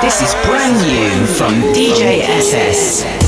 This is brand new from DJ SS.